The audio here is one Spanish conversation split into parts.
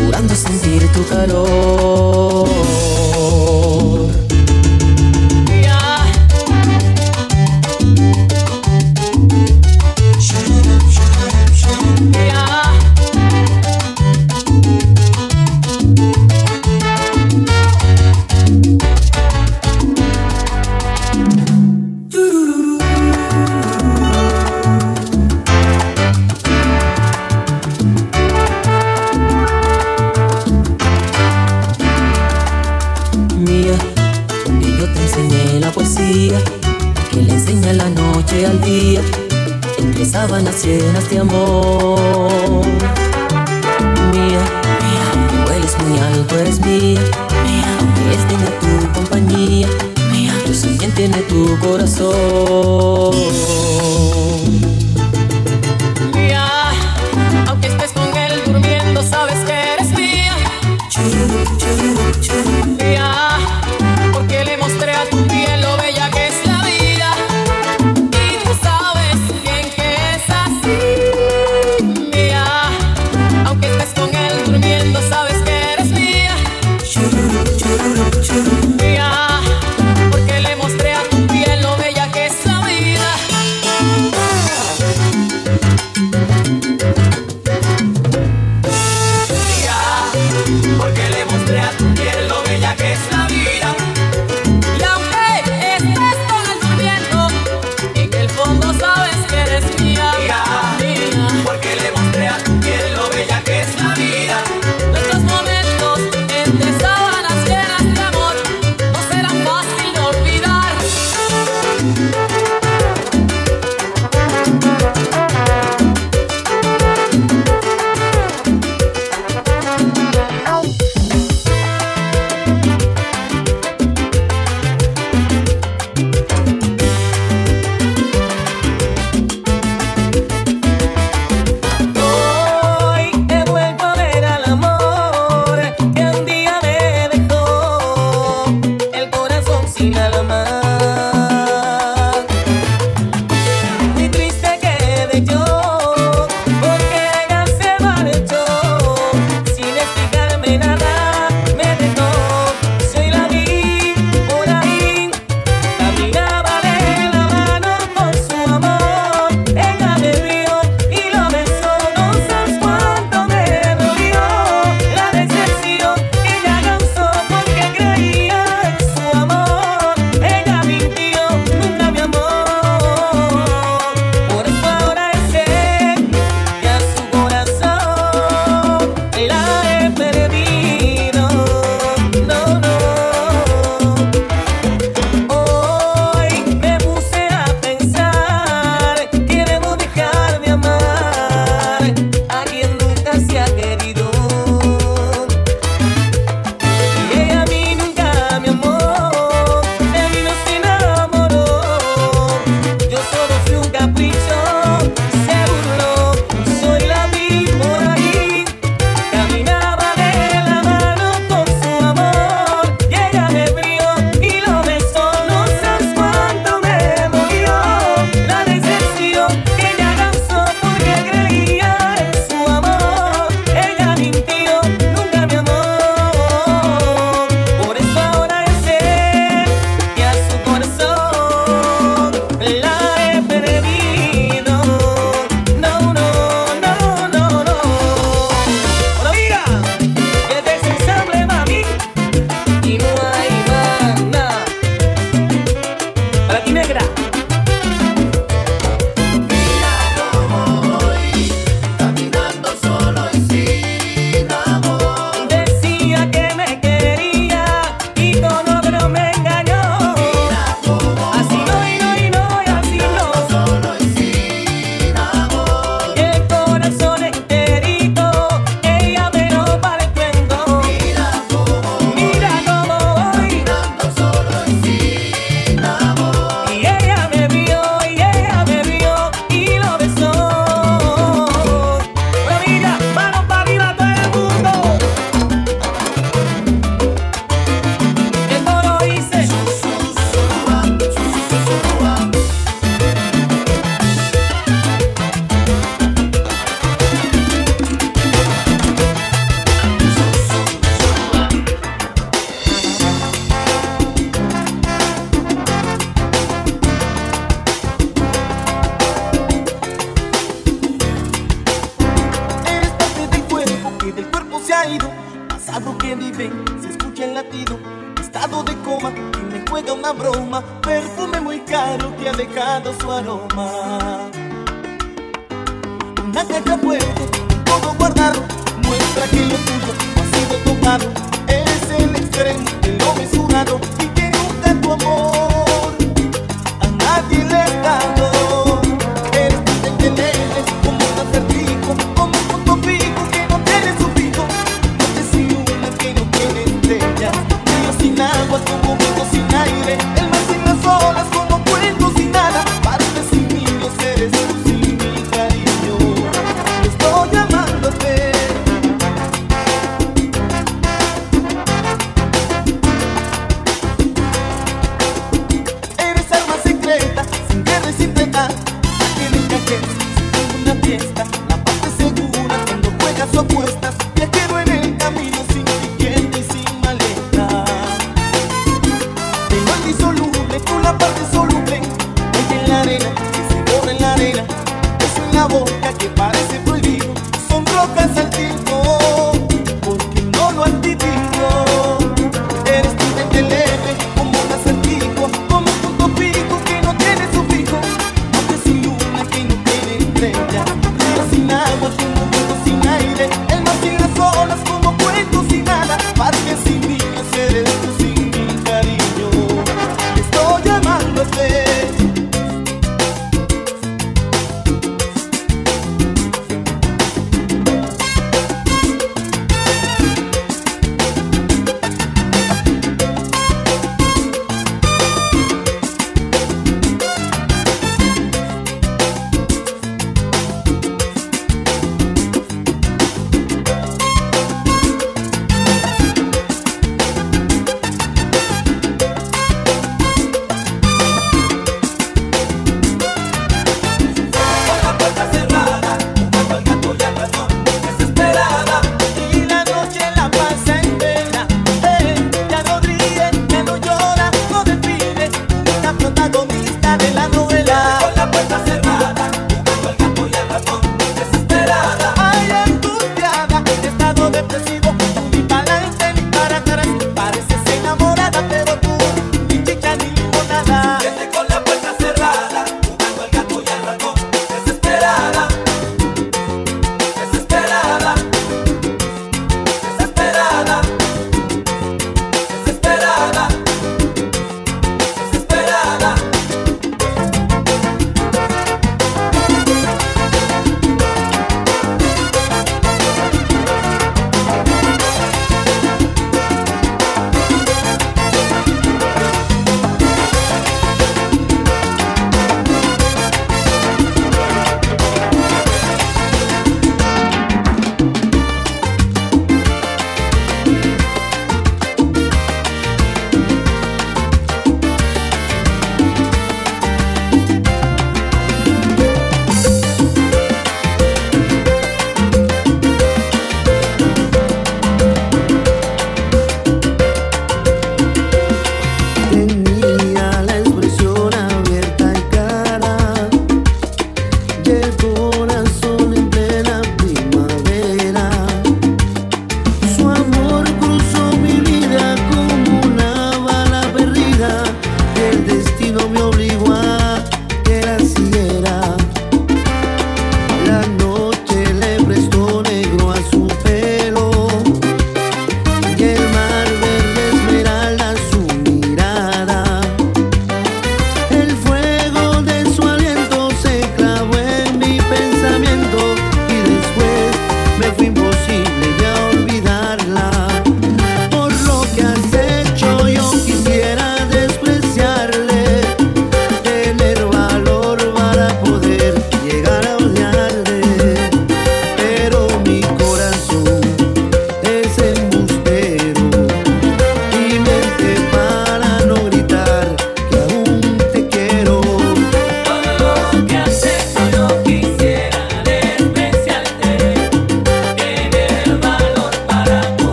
procurando sentir tu calor. sábanas llenas de amor. Mía, mía, hueles muy alto, eres mía. Mía, él tiene tu compañía. Mía, yo soy quien tiene tu corazón. porque le mostré a tu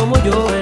como yo